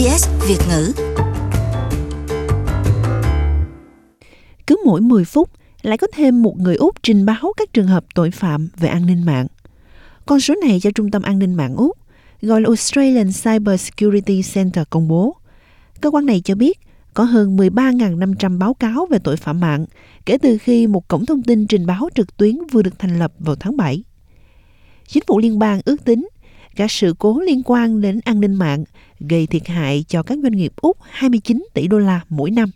SBS Việt ngữ. Cứ mỗi 10 phút lại có thêm một người Úc trình báo các trường hợp tội phạm về an ninh mạng. Con số này do Trung tâm An ninh mạng Úc, gọi là Australian Cyber Security Center công bố. Cơ quan này cho biết có hơn 13.500 báo cáo về tội phạm mạng kể từ khi một cổng thông tin trình báo trực tuyến vừa được thành lập vào tháng 7. Chính phủ liên bang ước tính các sự cố liên quan đến an ninh mạng gây thiệt hại cho các doanh nghiệp Úc 29 tỷ đô la mỗi năm.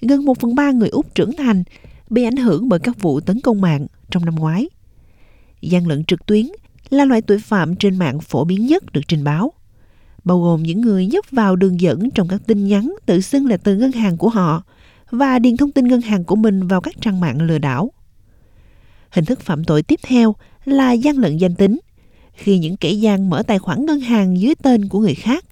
Gần 1 phần 3 người Úc trưởng thành bị ảnh hưởng bởi các vụ tấn công mạng trong năm ngoái. Gian lận trực tuyến là loại tội phạm trên mạng phổ biến nhất được trình báo, bao gồm những người nhấp vào đường dẫn trong các tin nhắn tự xưng là từ ngân hàng của họ và điền thông tin ngân hàng của mình vào các trang mạng lừa đảo. Hình thức phạm tội tiếp theo là gian lận danh tính, khi những kẻ gian mở tài khoản ngân hàng dưới tên của người khác.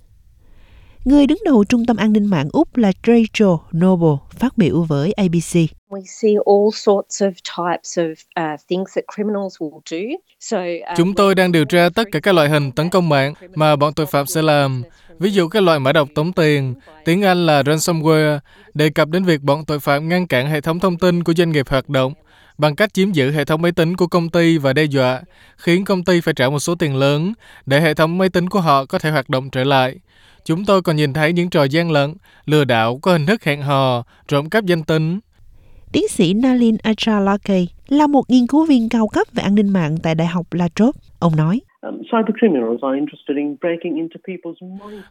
Người đứng đầu Trung tâm An ninh mạng Úc là Rachel Noble phát biểu với ABC. We see all sorts of types of uh, things that criminals will do. So, uh, Chúng tôi đang điều tra tất cả các loại hình tấn công mạng mà bọn tội phạm sẽ làm. Ví dụ các loại mã độc tống tiền, tiếng Anh là ransomware, đề cập đến việc bọn tội phạm ngăn cản hệ thống thông tin của doanh nghiệp hoạt động bằng cách chiếm giữ hệ thống máy tính của công ty và đe dọa, khiến công ty phải trả một số tiền lớn để hệ thống máy tính của họ có thể hoạt động trở lại. Chúng tôi còn nhìn thấy những trò gian lận, lừa đảo có hình thức hẹn hò, trộm cắp danh tính. Tiến sĩ Nalin Achalake là một nghiên cứu viên cao cấp về an ninh mạng tại Đại học La Trobe. Ông nói, Um.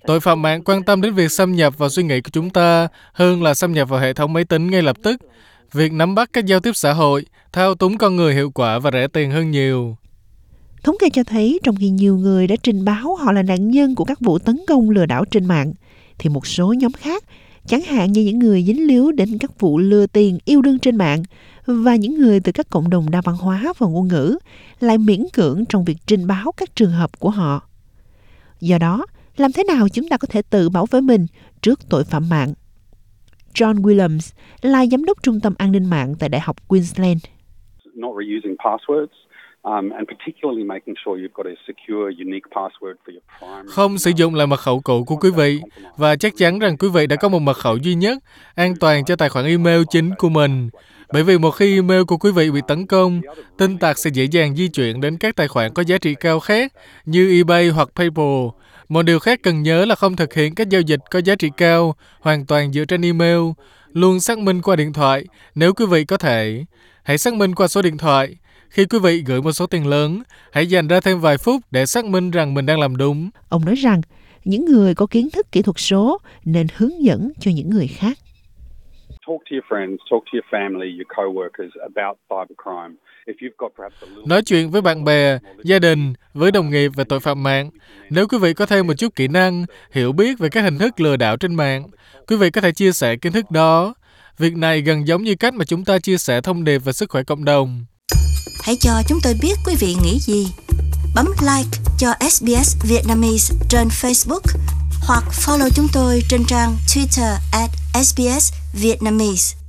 Tội phạm mạng quan tâm đến việc xâm nhập vào suy nghĩ của chúng ta hơn là xâm nhập vào hệ thống máy tính ngay lập tức. Việc nắm bắt các giao tiếp xã hội, thao túng con người hiệu quả và rẻ tiền hơn nhiều. Thống kê cho thấy trong khi nhiều người đã trình báo họ là nạn nhân của các vụ tấn công lừa đảo trên mạng, thì một số nhóm khác, chẳng hạn như những người dính líu đến các vụ lừa tiền yêu đương trên mạng và những người từ các cộng đồng đa văn hóa và ngôn ngữ, lại miễn cưỡng trong việc trình báo các trường hợp của họ. Do đó, làm thế nào chúng ta có thể tự bảo vệ mình trước tội phạm mạng? John Williams là giám đốc trung tâm an ninh mạng tại Đại học Queensland. not reusing passwords, um, and particularly making sure you've got a secure, unique password for your primary. Không sử dụng lại mật khẩu cũ của quý vị và chắc chắn rằng quý vị đã có một mật khẩu duy nhất, an toàn cho tài khoản email chính của mình. Bởi vì một khi email của quý vị bị tấn công, tin tặc sẽ dễ dàng di chuyển đến các tài khoản có giá trị cao khác như eBay hoặc PayPal. Một điều khác cần nhớ là không thực hiện các giao dịch có giá trị cao hoàn toàn dựa trên email. Luôn xác minh qua điện thoại nếu quý vị có thể. Hãy xác minh qua số điện thoại. Khi quý vị gửi một số tiền lớn, hãy dành ra thêm vài phút để xác minh rằng mình đang làm đúng. Ông nói rằng những người có kiến thức kỹ thuật số nên hướng dẫn cho những người khác. Talk to your friends, talk to your family, your co-workers about cybercrime. If you've got perhaps a little Nói chuyện với bạn bè, gia đình, với đồng nghiệp về tội phạm mạng. Nếu quý vị có thêm một chút kỹ năng, hiểu biết về các hình thức lừa đảo trên mạng, quý vị có thể chia sẻ kiến thức đó. Việc này gần giống như cách mà chúng ta chia sẻ thông điệp về sức khỏe cộng đồng. Hãy cho chúng tôi biết quý vị nghĩ gì. Bấm like cho SBS Vietnamese trên Facebook hoặc follow chúng tôi trên trang Twitter at SBS Vietnamese.